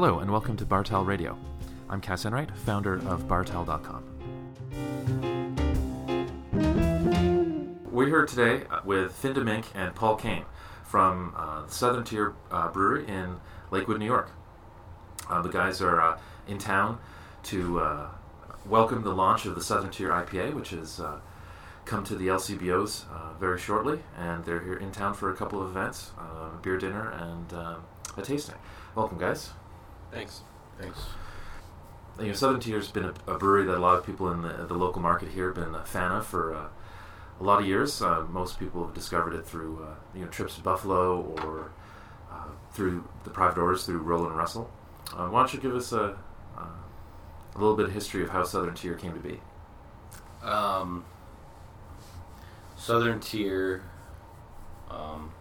Hello, and welcome to Bar Towel Radio. I'm Cass Enright, founder of BarTowel.com. We're here today with Phin DeMink and Paul Kane from uh, Southern Tier uh, Brewery in Lakewood, New York. Uh, the guys are uh, in town to uh, welcome the launch of the Southern Tier IPA, which has uh, come to the LCBOs very shortly, and they're here in town for a couple of events, a beer dinner and a tasting. Welcome, guys. Thanks. Thanks. You know, Southern Tier has been a, a, brewery that a lot of people in the, the local market here have been a fan of for uh, a lot of years. Uh, most people have discovered it through uh, you know trips to Buffalo or uh, through the private orders through Roland Russell. Uh, why don't you give us a, uh, a little bit of history of how Southern Tier came to be? Um, Southern Tier um,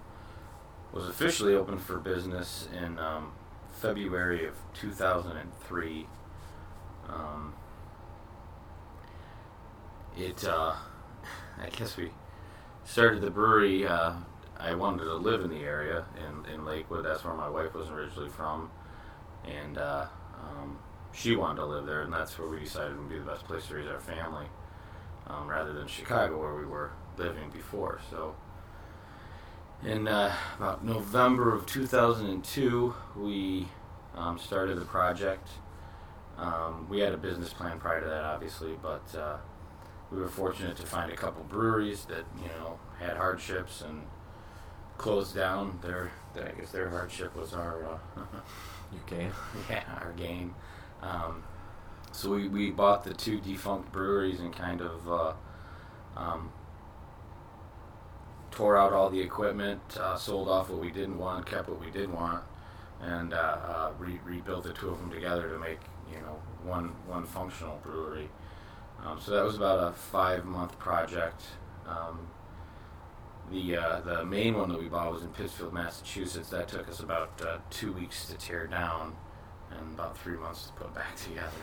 was officially open for business in um, February of 2003. Um, it, uh, I guess we started the brewery. Uh, I wanted to live in the area in, in Lakewood. That's where my wife was originally from. And uh, um, she wanted to live there, and that's where we decided it would be the best place to raise our family um, rather than Chicago, where we were living before. So in uh, about November of 2002, we um, started the project. Um, we had a business plan prior to that, obviously, but uh, we were fortunate to find a couple breweries that you know had hardships and closed down. Their, their I guess their hardship was our uh, your gain. Yeah, our gain. Um, so we, we bought the two defunct breweries and kind of uh, um, tore out all the equipment, uh, sold off what we didn't want, kept what we did want, and uh, uh, re- rebuilt the two of them together to make you know one one functional brewery. Um, so that was about a five month project. Um, the uh, the main one that we bought was in Pittsfield, Massachusetts. That took us about uh, two weeks to tear down, and about three months to put back together.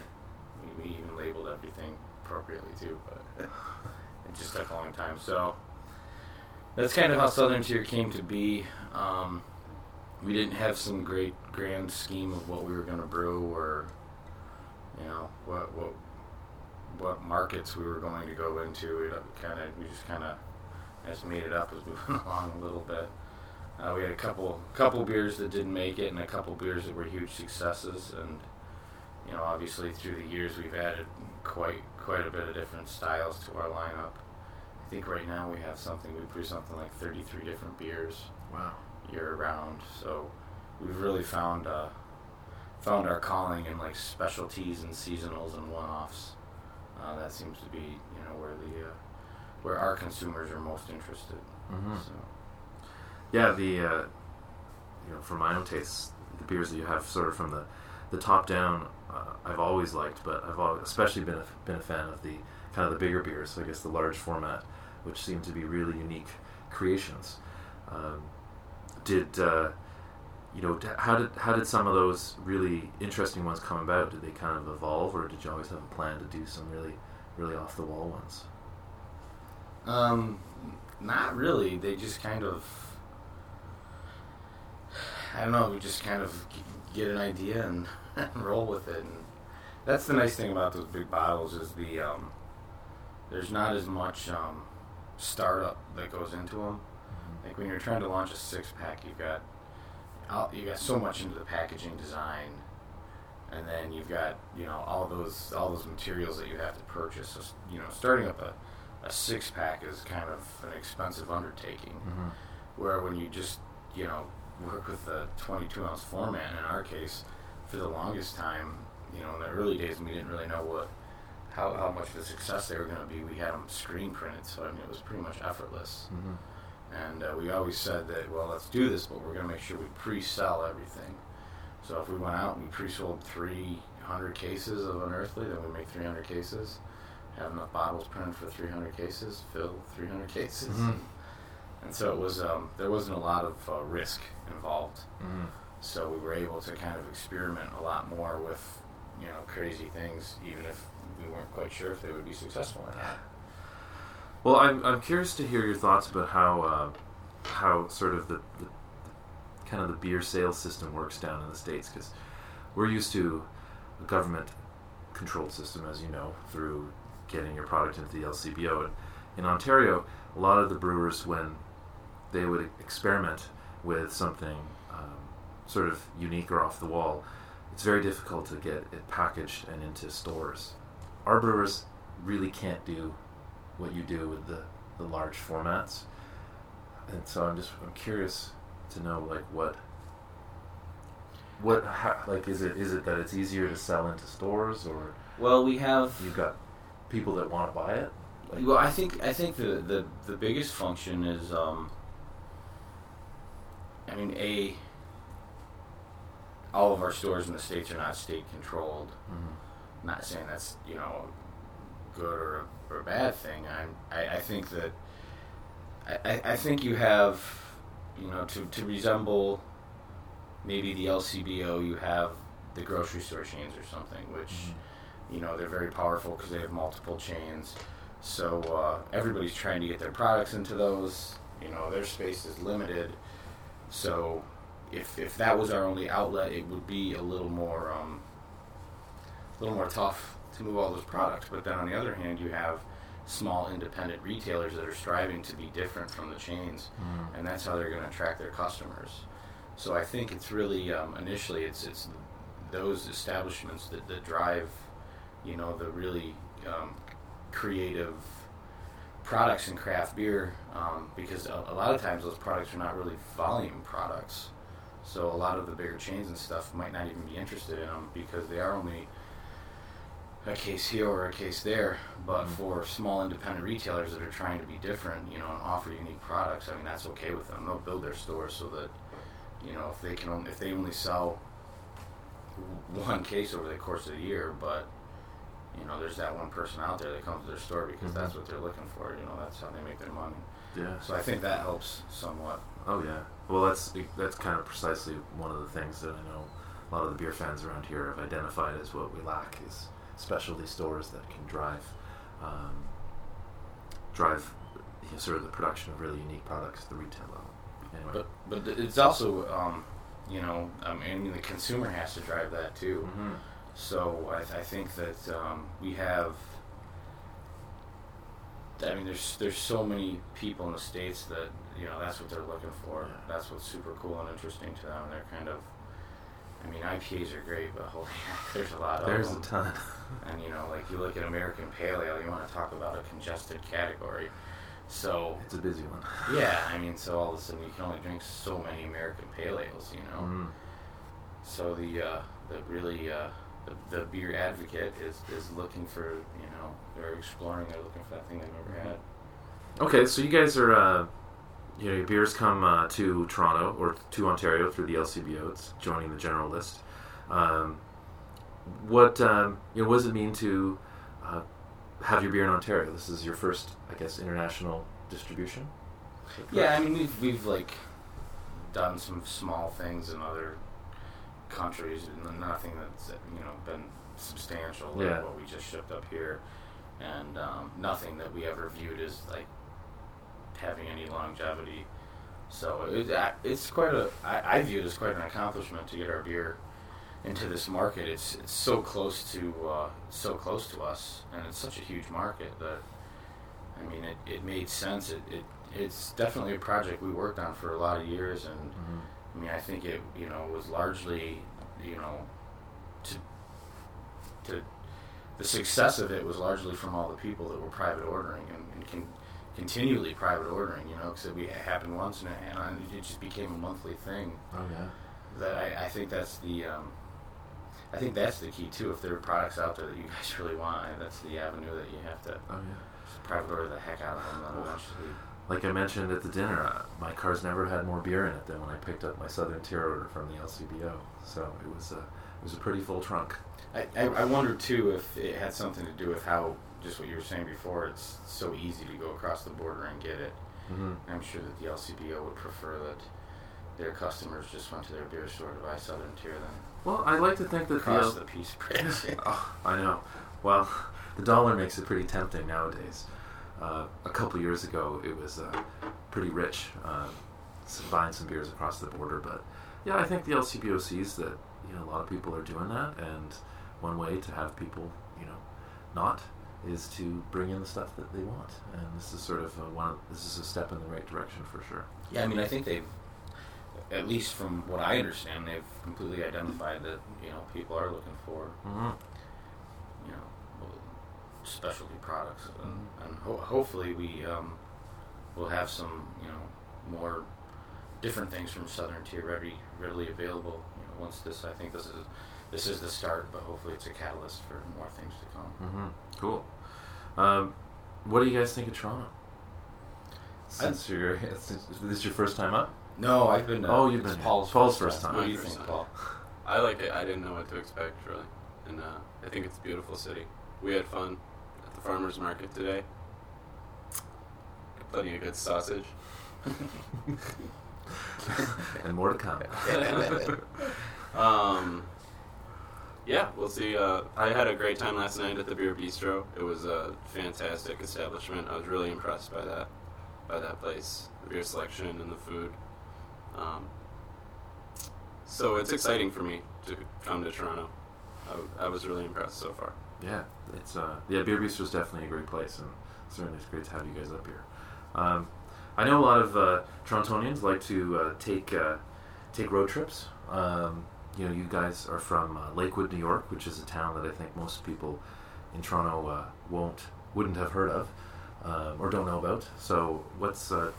We, we even labeled everything appropriately too, but it just took a long time. So that's kind of how Southern Tier came to be. Um, we didn't have some great grand scheme of what we were going to brew or you know what what what markets we were going to go into. We kind of we just kind of just made it up as we went along a little bit. Uh, we had a couple couple beers that didn't make it, and a couple beers that were huge successes. And you know, obviously through the years, we've added quite quite a bit of different styles to our lineup. I think right now we have something, we brew something like 33 different beers. Wow. Year round. So we've really found uh, found our calling in like specialties and seasonals and one-offs. Uh, that seems to be you know where the uh, where our consumers are most interested. Mm-hmm. So. Yeah, the uh, you know for my own tastes, the beers that you have sort of from the the top down, uh, I've always liked, but I've always, especially been a, been a fan of the kind of the bigger beers. I guess the large format which seem to be really unique creations. Um, did uh, you know how did how did some of those really interesting ones come about? Did they kind of evolve, or did you always have a plan to do some really really off the wall ones? Um, not really. They just kind of I don't know. We just kind of get an idea and, and roll with it. And that's the nice thing about those big bottles is the um, there's not as much um, startup that goes into them. Mm-hmm. Like when you're trying to launch a six pack, you've got you got so much into the packaging design, and then you've got you know all those all those materials that you have to purchase. So, you know, starting up a, a six pack is kind of an expensive undertaking. Mm-hmm. Where when you just you know work with the 22 ounce format, in our case, for the longest time, you know, in the early days, we didn't really know what how, how much of a success they were going to be. We had them screen printed, so I mean, it was pretty much effortless. Mm-hmm. And uh, we always said that, well, let's do this, but we're going to make sure we pre-sell everything. So if we went out and we pre-sold 300 cases of Unearthly, then we make 300 cases. Have enough bottles printed for 300 cases, fill 300 cases. Mm-hmm. And, and, so it was um, there wasn't a lot of uh, risk involved. Mm-hmm. So we were able to kind of experiment a lot more with you know crazy things, even if we weren't quite sure if they would be successful or not. Well, I'm, I'm curious to hear your thoughts about how uh, how sort of the, the, kind of the beer sales system works down in the states because we're used to a government controlled system, as you know, through getting your product into the LCBO. And in Ontario, a lot of the brewers, when they would experiment with something um, sort of unique or off the wall, it's very difficult to get it packaged and into stores. Our brewers really can't do what you do with the, the large formats. And so I'm just I'm curious to know like what what how, like is it is it that it's easier to sell into stores or Well, we have. you've got people that want to buy it? Like, Well, I think I think the the, the biggest function is, um, I mean, a. All of our stores in the states are not state controlled. Mhm. Not saying that's you know, good or a, or a bad thing. I'm, I I think that. I, I- think you have, you know, to to resemble. Maybe the LCBO, you have the grocery store chains or something, which Mhm. you know they're very powerful because they have multiple chains so uh, everybody's trying to get their products into those you know their space is limited so if, if that was our only outlet it would be a little more um, a little more tough to move all those products but then on the other hand you have small independent retailers that are striving to be different from the chains Mhm. and that's how they're going to attract their customers. So I think it's really um, initially it's it's those establishments that, that drive, you know, the really um, creative products in craft beer um, because a, a lot of times those products are not really volume products. So a lot of the bigger chains and stuff might not even be interested in them because they are only a case here or a case there. But Mhm. for small independent retailers that are trying to be different, you know, and offer unique products, I mean, that's okay with them. They'll build their stores so that, you know, if they can, only, if they only sell one case over the course of the year, but you know, there's that one person out there that comes to their store because Mhm. that's what they're looking for. You know, that's how they make their money. Yeah. So I think that helps somewhat. Oh yeah. Well, that's that's kind of precisely one of the things that I know a lot of the beer fans around here have identified as what we lack is specialty stores that can drive um, drive you know, sort of the production of really unique products at the retail level. Anyway. But but it's also, um, you know, I mean, the consumer has to drive that too. Mhm. So I, I think that um, we have. I mean, there's there's so many people in the states that you know that's what they're looking for. That's what's super cool and interesting to them. They're kind of. I mean, IPAs are great, but holy there's a lot of There's them. a ton. And you know, like you look at American Pale Ale, you want to talk about a congested category. So it's a busy one. yeah, I mean, so all of a sudden you can only drink so many American Pale Ales, you know. Mhm. So the uh, the really uh, the, the beer advocate is, is looking for you know they're exploring they're looking for that thing they've never had. Okay, so you guys are, uh, you know, your beers come uh, to Toronto or to Ontario through the LCBO. It's joining the general list. Um, what um, you know? What does it mean to uh, have your beer in Ontario? This is your first, I guess, international distribution. Yeah, I mean we've we've like done some small things in other countries, and nothing that's you know been substantial like Yeah. what we just shipped up here, and um, nothing that we ever viewed as like having any longevity. So it, it's quite a I, I view it as quite an accomplishment to get our beer into this market. It's it's so close to uh, so close to us, and it's such a huge market that I mean it, it made sense. It, it it's definitely a project we worked on for a lot of years, and Mhm. I mean I think it you know was largely you know to to the success of it was largely from all the people that were private ordering and, and can continually private ordering. You know, because it, we- it happened once and, it, it just became a monthly thing Oh yeah. that I, I think that's the um, I think that's the key too. If there are products out there that you guys really want, that's the avenue that you have to Oh yeah. private order the heck out of them. Eventually, Like I mentioned at the dinner, uh, my car's never had more beer in it than when I picked up my Southern Tier order from the LCBO. So it was a it was a pretty full trunk. I, I, I wonder too if it had something to do with how just what you were saying before. It's so easy to go across the border and get it. Mm-hmm. I'm sure that the LCBO would prefer that their customers just went to their beer store to buy Southern Tier than Well, I like to think that the cross L- the Peace Bridge. oh, I know. Well, the dollar makes it pretty tempting nowadays. Uh, a couple years ago, it was uh, pretty rich uh, buying some beers across the border, but Yeah, I think the LCBO sees that you know a lot of people are doing that, and one way to have people you know not is to bring in the stuff that they want, and this is sort of a one. This is a step in the right direction for sure. Yeah, I mean, I think they've, at least from what I understand, they've completely identified that you know people are looking for Mm-hmm. you know specialty products, and, and ho- hopefully we um, will have some you know more different things from Southern Tier ready readily available. You know, once this, I think this is this is the start, but hopefully it's a catalyst for more things to come. Mm-hmm. Cool. Um, what do you guys think of Toronto? Since you're, since, is this your first time up? No, I've been. Uh, Oh, you've been- Paul's, Paul's first first time. time. What do you First think, time. Paul? I like it. I didn't know what to expect really, and uh, I think it's a beautiful city. We had fun at the farmers market today. Plenty of good sausage. and more to come. Um, yeah, we'll see. Uh, I had a great time last night at the Beer Bistro. It was a fantastic establishment. I was really impressed by that, by that place, the beer selection and the food. Um, so it's exciting for me to come to Toronto. I, I was really impressed so far. Yeah, it's uh, yeah, Beer is definitely a great place, and certainly it's great to have you guys up here. Um, I know a lot of uh, Torontonians like to uh, take uh, take road trips. Um, you know, you guys are from uh, Lakewood, New York, which is a town that I think most people in Toronto uh, won't wouldn't have heard of um, or don't know about. So, what's do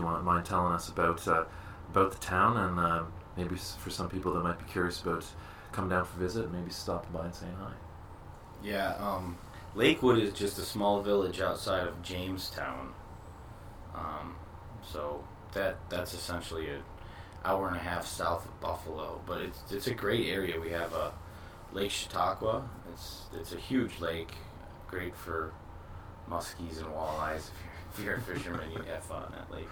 you want mind telling us about about the town and uh, maybe for some people that might be curious about coming down for a visit, maybe stopping by and saying hi. Yeah, um, Lakewood is just a small village outside of Jamestown. Um, so that that's essentially an hour and a half south of Buffalo, but it's it's a great area. We have a Lake Chautauqua. It's it's a huge lake, great for muskies and walleyes. If you're, if you're a fisherman, you have fun at lake.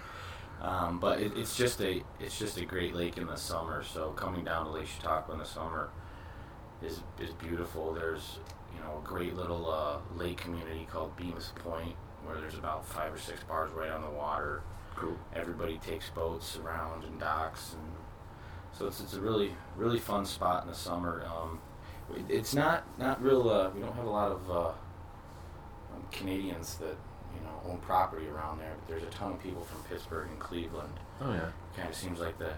Um, but it, it's just a it's just a great lake in the summer. So coming down to Lake Chautauqua in the summer is is beautiful. There's you know a great little uh, lake community called Bemus Point where there's about five or six bars right on the water. Cool. Everybody takes boats around and docks, and so it's it's a really really fun spot in the summer. Um, it- it's not not real. Uh, we don't have a lot of uh, um, Canadians that you know own property around there, but there's a ton of people from Pittsburgh and Cleveland. Oh yeah. Kind of seems like the,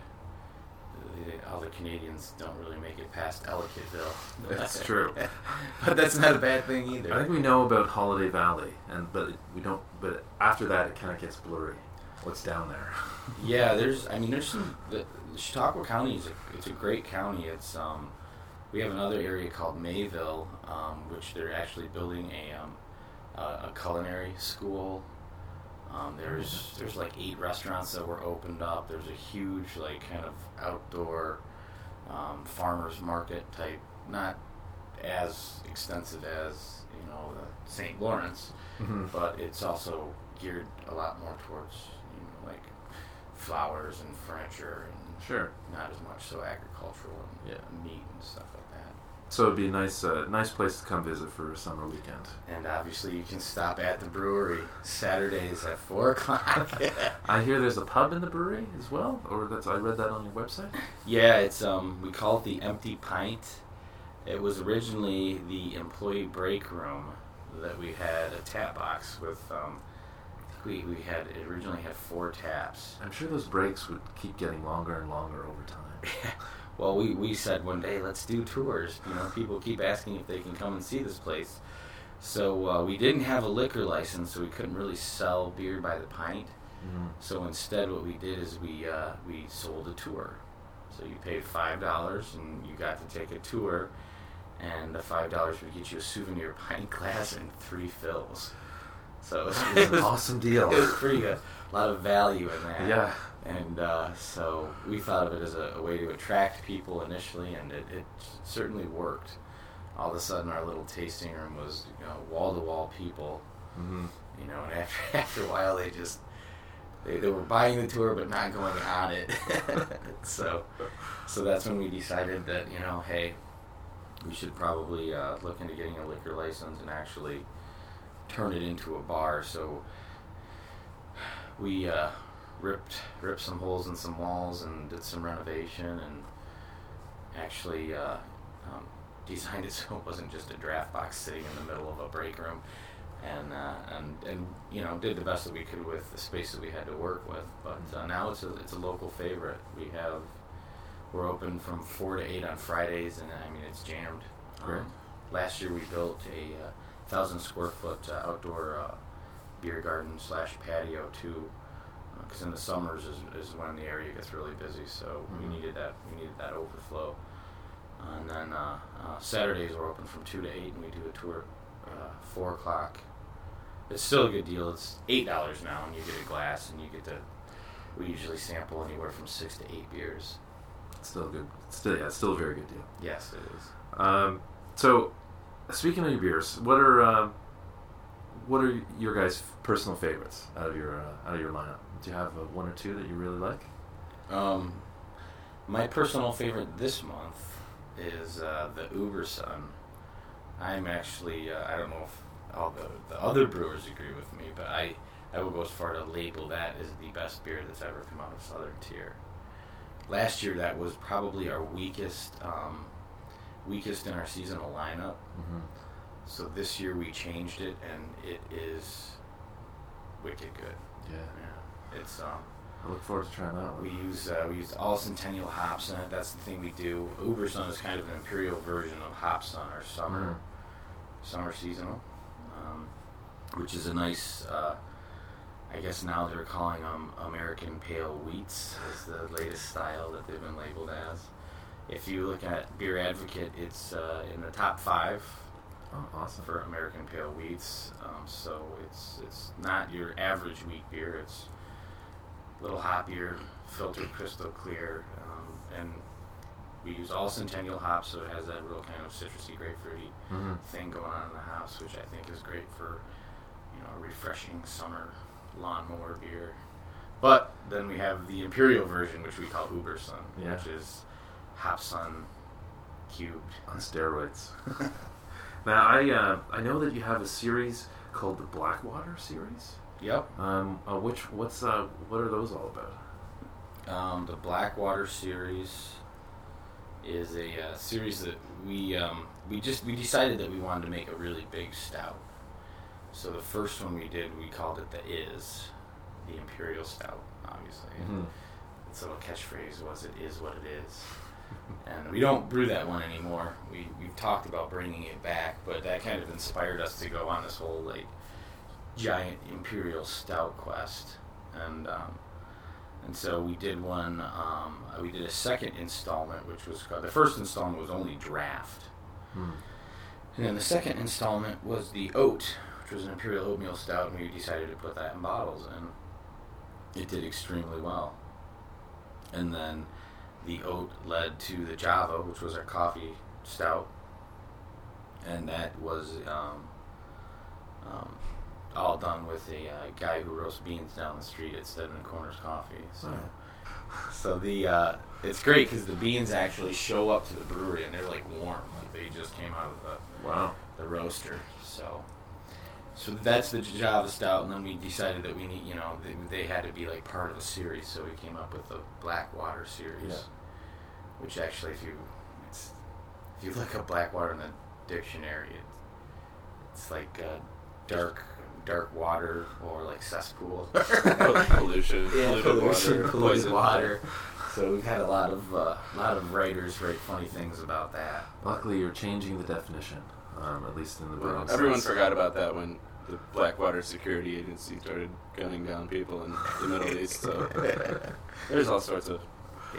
the all the Canadians don't really make it past Ellicottville. That's true. but that's not a bad thing either. I think we know about Holiday Valley, and but we don't. But after that, it kind of gets blurry. What's down there? Yeah, there's. I mean, there's some. The, Chautauqua County is a, it's a great county. It's um, we have another area called Mayville, um, which they're actually building a um, a, a culinary school. Um, there's there's like eight restaurants that were opened up. There's a huge like kind of outdoor um, farmers market type, not as extensive as you know the St. Lawrence, Mm-hmm. but it's also geared a lot more towards you know like flowers and furniture and Sure. not as much so agricultural and Yeah. meat and stuff. So it'd be a nice, uh, nice place to come visit for a summer weekend. And obviously, you can stop at the brewery Saturdays at four o'clock. I hear there's a pub in the brewery as well, or that's I read that on your website. yeah, it's um we call it the Empty Pint. It was originally the employee break room that we had a tap box with. Um, we we had it originally had four taps. I'm sure those breaks would keep getting longer and longer over time. well, we, we said one day, let's do tours. You know, people keep asking if they can come and see this place. So uh, we didn't have a liquor license, so we couldn't really sell beer by the pint. Mm-hmm. So instead, what we did is we uh, we sold a tour. So you paid five dollars, and you got to take a tour, and the five dollars would get you a souvenir pint glass and three fills. So it was, It's an awesome deal. It was pretty good. A lot of value in that. Yeah. And uh, so we thought of it as a, a way to attract people initially, and it, it certainly worked. All of a sudden, our little tasting room was wall-to-wall people. Mm-hmm. You know, and after after a while, they just they, they were buying the tour but not going on it. so so that's when we decided that you know, hey, we should probably uh, look into getting a liquor license and actually turn it into a bar. So we uh, ripped ripped some holes in some walls and did some renovation and actually uh, um, designed it so it wasn't just a draft box sitting in the middle of a break room. And, uh, and and you know did the best that we could with the space that we had to work with, but uh, now it's a it's a local favorite. We have we're open from four to eight on Fridays, and I mean it's jammed. Great. Um, last year we built a uh, thousand square foot uh, outdoor uh, beer garden slash patio too, because in the summers is, is when the area gets really busy. So Mhm. we needed that we needed that overflow. And then uh, uh, Saturdays we're open from two to eight, and we do a tour uh, four o'clock. It's still a good deal. It's eight dollars now, and you get a glass, and you get to. We usually sample anywhere from six to eight beers. It's still good. It's still, yeah, it's still a very good deal. Yes, it is. Um, so, speaking of your beers, what are uh, what are your guys' personal favorites out of your uh, out of your lineup? Do you have uh, one or two that you really like? Um, my personal favorite this month is uh, the Uber Sun. I'm actually uh, I don't know if all the, the other brewers agree with me, but I I will go as far to label that as the best beer that's ever come out of Southern Tier. Last year that was probably our weakest um, weakest in our seasonal lineup. Mm-hmm. So this year we changed it, and it is wicked good. Yeah, Yeah, it's um, I look forward to trying that we use uh, we use all centennial hops in it. That's the thing we do. Uber Sun is kind of an imperial version of Hop Sun, our summer summer seasonal, um, which is a nice. Uh, I guess now they're calling them American Pale Wheats is the latest style that they've been labeled as. If you look at Beer Advocate, it's uh, in the top five Oh, awesome. for American Pale Wheats. Um, so it's it's not your average wheat beer. It's a little hoppier, filtered crystal clear, um, and we use all Centennial hops, so it has that real kind of citrusy, grapefruity hmm thing going on in the house, which I think is great for you know a refreshing summer lawnmower beer. But then we have the imperial version, which we call Uber Sun, Yeah. which is Hop Sun cubed. On steroids. now I uh, I know that you have a series called the Blackwater series. Yep. Um, uh, which what's uh, what are those all about? Um, the Blackwater series is a uh, series that we um, we just we decided that we wanted to make a really big stout. So the first one we did, we called it the Is, the Imperial Stout, obviously. Mhm. Its little catchphrase was "It is what it is," and we don't brew that one anymore. We we've talked about bringing it back, but that kind of inspired us to go on this whole like giant Imperial Stout quest, and um, and so we did one. Um, we did a second installment, which was called, the first installment was only draft, Hmm. and then the second installment was the oat, which was an imperial oatmeal stout, and we decided to put that in bottles, and it did extremely well. And then the oat led to the Java, which was our coffee stout, and that was um, um, all done with a uh, guy who roasts beans down the street at Stedman Corners Coffee. So, so the uh, it's great because the beans actually show up to the brewery and they're like warm, like they just came out of the Wow. the roaster. So, so that's the Java Stout, and then we decided that we need, you know, they, they had to be like part of a series, so we came up with the Blackwater series, Yeah. which actually, if you it's, if you look up Blackwater in the dictionary, it, it's like uh, dark dark water or like cesspool. pollution, yeah, pollution, water, polluted poison. water. So we've had a lot of uh, lot of writers write funny things about that. Luckily, you're changing the definition, um, at least in the brewing. everyone forgot about that when the Blackwater Security Agency started gunning down people in the Middle East. So there's all sorts of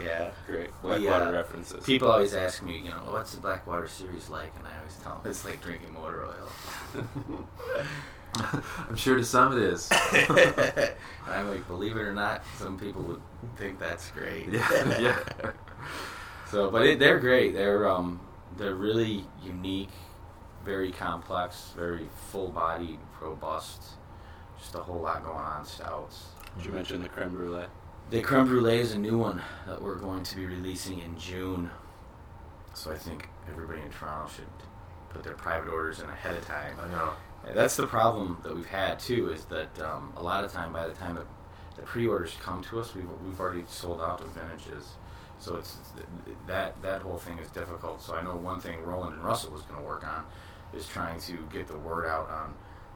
Yeah. great Blackwater uh, references. People always ask me, you know, what's the Blackwater series like? And I always tell them it's like drinking motor oil. I'm sure to some it is. and I'm like, believe it or not, some people would think that's great. yeah, yeah. So, but it, they're great. They're um, they're really unique, very complex, very full-bodied, robust. Just a whole lot going on. Stouts. Did you mention the creme brulee? The creme brulee is a new one that we're going to be releasing in June. So I think everybody in Toronto should put their private orders in ahead of time. I know. That's the problem that we've had too. Is that um, a lot of time by the time the the pre-orders come to us, we've we've already sold out of vintages. So it's that that whole thing is difficult. So I know one thing Roland and Russell was going to work on is trying to get the word out on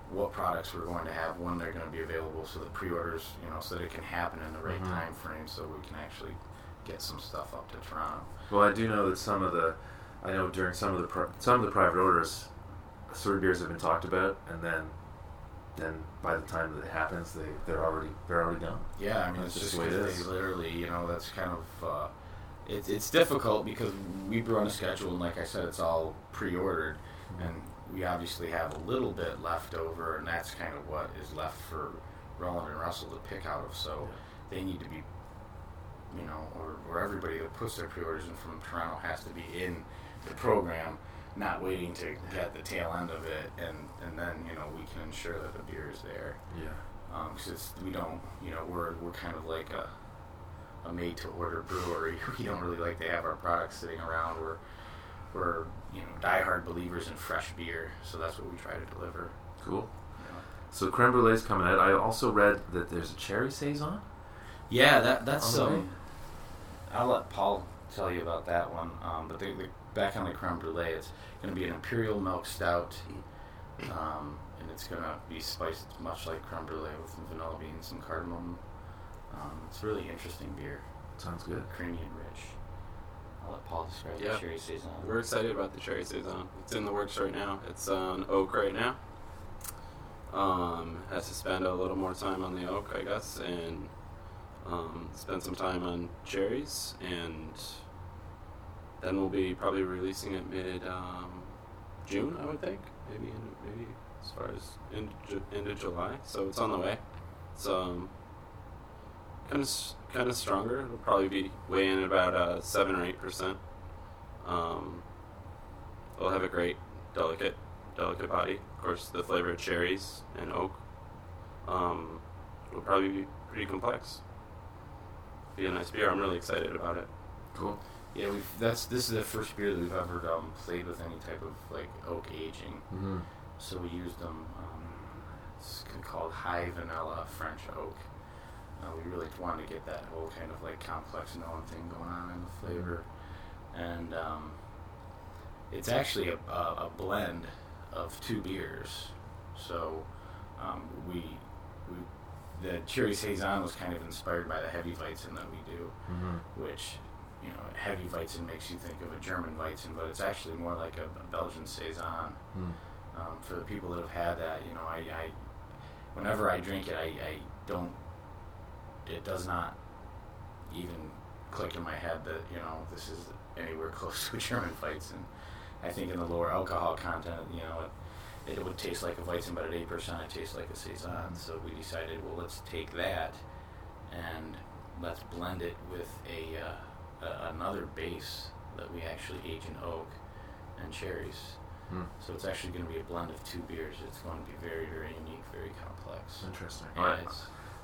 what products we're going to have, when they're going to be available, so the pre-orders, you know, so that it can happen in the right Mhm. time frame, so we can actually get some stuff up to Toronto. Well, I do know that some of the, I know during some of the pri- some of the private orders, certain beers have been talked about, and then, then by the time that it happens, they they're already they're already gone. Yeah, I mean, That's it's just the way it is. they literally, you know, that's kind of, uh, it's it's difficult because we run a schedule, and like I said, it's all pre-ordered, and we obviously have a little bit left over, and that's kind of what is left for Roland and Russell to pick out of. So they need to be, you know, or, or everybody that puts their pre-orders in from Toronto has to be in the program, not waiting to get the tail end of it, and and then you know we can ensure that the beer is there Yeah. because it's we don't you know we're we're kind of like a a made to order brewery. We don't really like to have our products sitting around. We're we're you know diehard believers in fresh beer, so that's what we try to deliver. Cool. Know. So creme brulee's coming out. I also read that there's a cherry saison. Yeah, that that's um. I'll let Paul tell you about that one. Um, but the, the, back on the creme brulee, it's going to be an imperial milk stout, um, and it's going to be spiced much like creme brulee with some vanilla beans and cardamom. Um, it's a really interesting beer. Sounds good. creamy and rich. I'll let Paul describe Yeah. the cherry saison. We're excited about the cherry saison. It's in the works right now. It's on oak right now. Um, has to spend a little more time on the oak, I guess, and um, spend some time on cherries, and then we'll be probably releasing it mid um, June, I would think, maybe in, maybe as far as end, Ju- into July. So it's on the way. It's um, kind of kind of stronger. It'll probably be weighing at about uh, seven or eight percent. Um, it'll have a great, delicate, delicate body. Of course, the flavor of cherries and oak. Um, will probably be pretty complex. Be a nice beer. I'm really excited about it. Cool. Yeah, we've that's this is the first beer that we've ever um, played with any type of like oak aging. Mm-hmm. So we used them. Um, it's called High Vanilla French Oak. Uh, we really wanted to get that whole kind of like complex known thing going on in the flavor, and um, it's actually a, a, a blend of two beers. So um, we we the cherry saison was kind of inspired by the heavy weizen that we do Mm-hmm. which you know heavy Weizen makes you think of a German Weizen, but it's actually more like a, a Belgian saison. Mm. Um, for the people that have had that, you know, I, I whenever I drink it, I, I don't. It does not even click in my head that you know this is anywhere close to a German Weizen. I think in the lower alcohol content, you know, it, it would taste like a Weizen, but at eight percent, it tastes like a saison. So we decided, well, let's take that and let's blend it with a, uh, a another base that we actually age in oak and cherries. Mm. So it's actually going to be a blend of two beers. It's going to be very, very unique, very complex. Interesting. And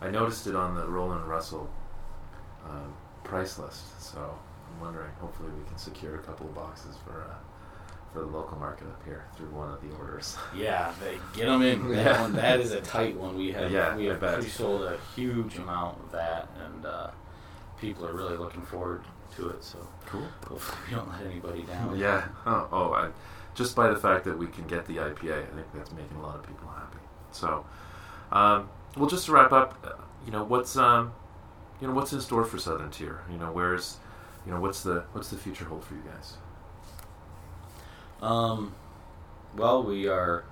I, I noticed it on the Roland Russell um, price list, so I'm wondering. Hopefully, we can secure a couple of boxes for uh, for the local market up here through one of the orders. yeah, they get them in. That Yeah. one, that is a tight one. We have Yeah, we have pre-sold a huge amount of that, and uh, people are really looking forward to it. So Cool. hopefully we don't let anybody down. Yeah. Oh, oh I, just by the fact that we can get the IPA, I think that's making a lot of people happy. So, um, well, just to wrap up, uh, you know, what's um, you know, what's in store for Southern Tier? You know, where's, you know, what's the what's the future hold for you guys? Um, well, we are.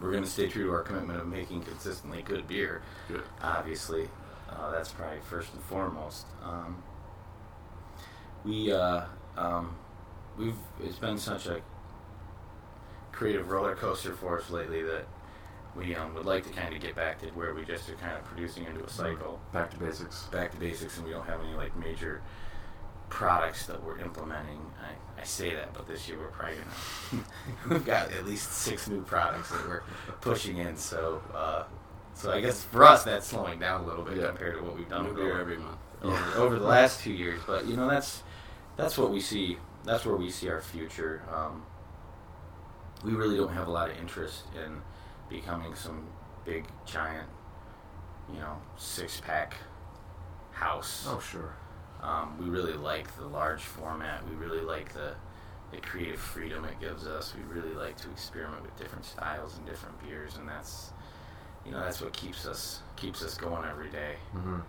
We're going to stay true to our commitment of making consistently good beer. Good. Obviously, uh, that's probably first and foremost. Um, we uh, um, we've it's been such a creative roller coaster for us lately that we um, would like to kind of get back to where we just are kind of producing into a cycle Back to basics. back to basics and we don't have any like major products that we're implementing. I, I say that, but this year we're probably gonna we've got at least six new products that we're pushing in. So uh, so I guess for us that's slowing down a little bit Yeah. compared to what we've done over, every month. over, over the last two years. But you know that's that's what we see. That's where we see our future. Um, we really don't have a lot of interest in becoming some big giant you know, six pack house. Oh, sure. Um, we really like the large format. We really like the the creative freedom it gives us. We really like to experiment with different styles and different beers, and that's you know that's what keeps us keeps us going every day. Mm-hmm.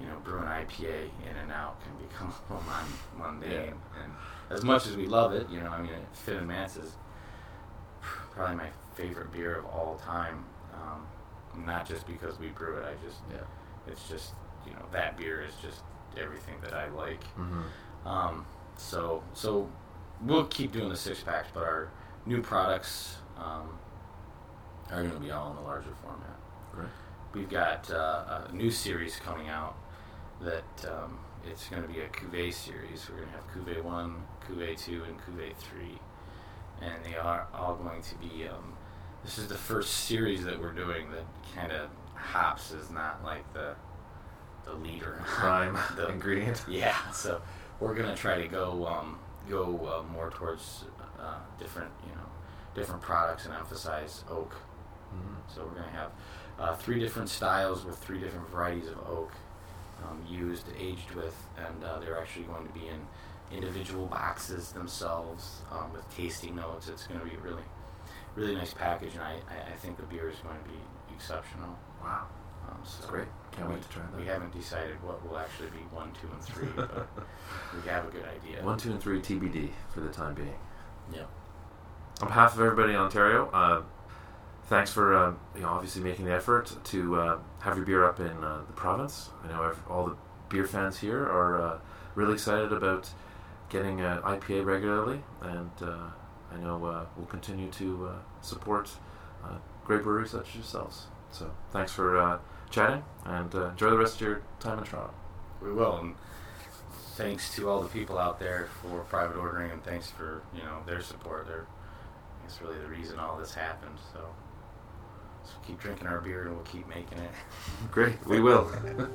You know, brewing IPA in and out can become a little mundane, Yeah. and as much as we love it, you know, I mean, Phin and Matt's is probably my favorite beer of all time. Um, not just because we brew it, I just Yeah. it's just you know that beer is just everything that I like. Mm-hmm. Um, so so we'll keep doing the six packs, but our new products um, are going to be all in the larger format. We've got uh, a new series coming out that um, it's going to be a cuvee series. We're going to have cuvee one, cuvee two, and cuvee three, and they are all going to be. Um, this is the first series that we're doing that kind of hops is not like the the leader Prime The- ingredient. yeah, so we're gonna try to go um, go uh, more towards uh, different you know different products and emphasize oak. Mm-hmm. So we're gonna have uh, three different styles with three different varieties of oak um, used, aged with, and uh, they're actually going to be in individual boxes themselves um, with tasting notes. It's going to be a really really nice package, and I, I, I think the beer is going to be exceptional. Wow. Um, so That's great. Can't we, wait to try that. We haven't decided what will actually be one, two, and three, but we have a good idea. One, two, and three TBD for the time being. Yeah. On behalf of everybody in Ontario, uh, thanks for uh, you know obviously making the effort to uh, have your beer up in uh, the province. I know all the beer fans here are uh, really excited about getting uh, IPA regularly, and uh, I know uh, we'll continue to support great breweries such as yourselves. So thanks for chatting, and enjoy the rest of your time in Toronto. We will, and thanks to all the people out there for private ordering, and thanks for you know their support. They're it's really the reason all this happened. So, so keep drinking our beer, and we'll keep making it. Great, we will.